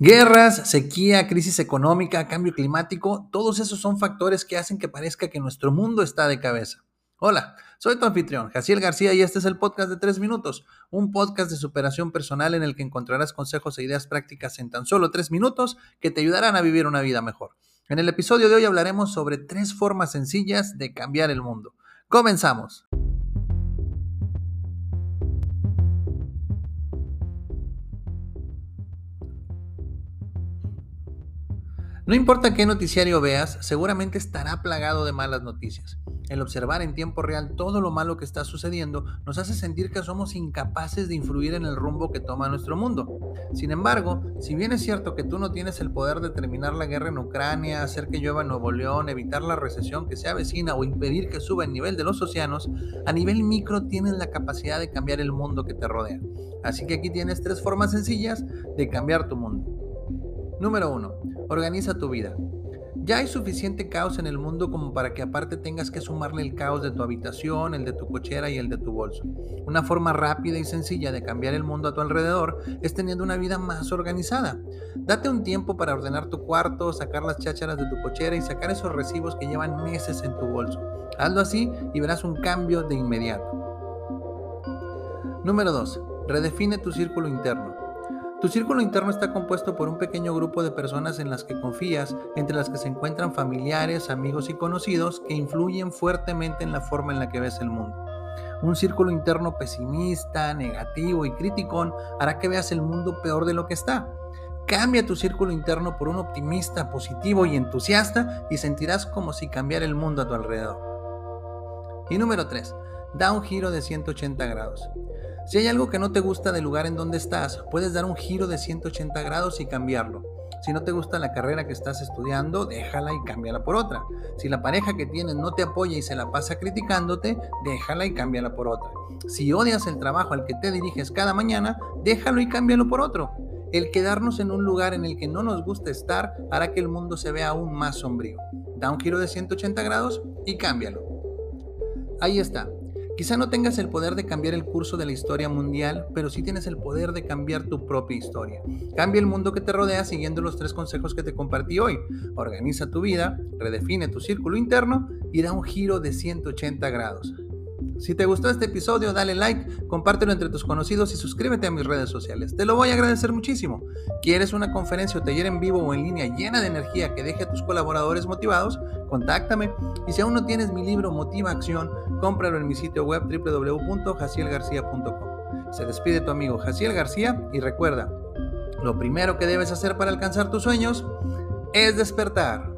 Guerras, sequía, crisis económica, cambio climático, todos esos son factores que hacen que parezca que nuestro mundo está de cabeza. Hola, soy tu anfitrión, Jaciel García, y este es el podcast de 3 minutos, un podcast de superación personal en el que encontrarás consejos e ideas prácticas en tan solo 3 minutos que te ayudarán a vivir una vida mejor. En el episodio de hoy hablaremos sobre tres formas sencillas de cambiar el mundo. Comenzamos. No importa qué noticiario veas, seguramente estará plagado de malas noticias. El observar en tiempo real todo lo malo que está sucediendo nos hace sentir que somos incapaces de influir en el rumbo que toma nuestro mundo. Sin embargo, si bien es cierto que tú no tienes el poder de terminar la guerra en Ucrania, hacer que llueva en Nuevo León, evitar la recesión que se avecina o impedir que suba el nivel de los océanos, a nivel micro tienes la capacidad de cambiar el mundo que te rodea. Así que aquí tienes tres formas sencillas de cambiar tu mundo. Número 1. Organiza tu vida. Ya hay suficiente caos en el mundo como para que aparte tengas que sumarle el caos de tu habitación, el de tu cochera y el de tu bolso. Una forma rápida y sencilla de cambiar el mundo a tu alrededor es teniendo una vida más organizada. Date un tiempo para ordenar tu cuarto, sacar las chácharas de tu cochera y sacar esos recibos que llevan meses en tu bolso. Hazlo así y verás un cambio de inmediato. Número 2. Redefine tu círculo interno. Tu círculo interno está compuesto por un pequeño grupo de personas en las que confías, entre las que se encuentran familiares, amigos y conocidos que influyen fuertemente en la forma en la que ves el mundo. Un círculo interno pesimista, negativo y criticón hará que veas el mundo peor de lo que está. Cambia tu círculo interno por un optimista, positivo y entusiasta y sentirás como si cambiara el mundo a tu alrededor. Y número 3. Da un giro de 180 grados. Si hay algo que no te gusta del lugar en donde estás, puedes dar un giro de 180 grados y cambiarlo. Si no te gusta la carrera que estás estudiando, déjala y cámbiala por otra. Si la pareja que tienes no te apoya y se la pasa criticándote, déjala y cámbiala por otra. Si odias el trabajo al que te diriges cada mañana, déjalo y cámbialo por otro. El quedarnos en un lugar en el que no nos gusta estar hará que el mundo se vea aún más sombrío. Da un giro de 180 grados y cámbialo. Ahí está. Quizá no tengas el poder de cambiar el curso de la historia mundial, pero sí tienes el poder de cambiar tu propia historia. Cambia el mundo que te rodea siguiendo los tres consejos que te compartí hoy. Organiza tu vida, redefine tu círculo interno y da un giro de 180 grados. Si te gustó este episodio, dale like, compártelo entre tus conocidos y suscríbete a mis redes sociales. Te lo voy a agradecer muchísimo. ¿Quieres una conferencia o taller en vivo o en línea llena de energía que deje a tus colaboradores motivados? Contáctame. Y si aún no tienes mi libro Motiva Acción, cómpralo en mi sitio web www.jacielgarcía.com. Se despide tu amigo Jaciel García y recuerda, lo primero que debes hacer para alcanzar tus sueños es despertar.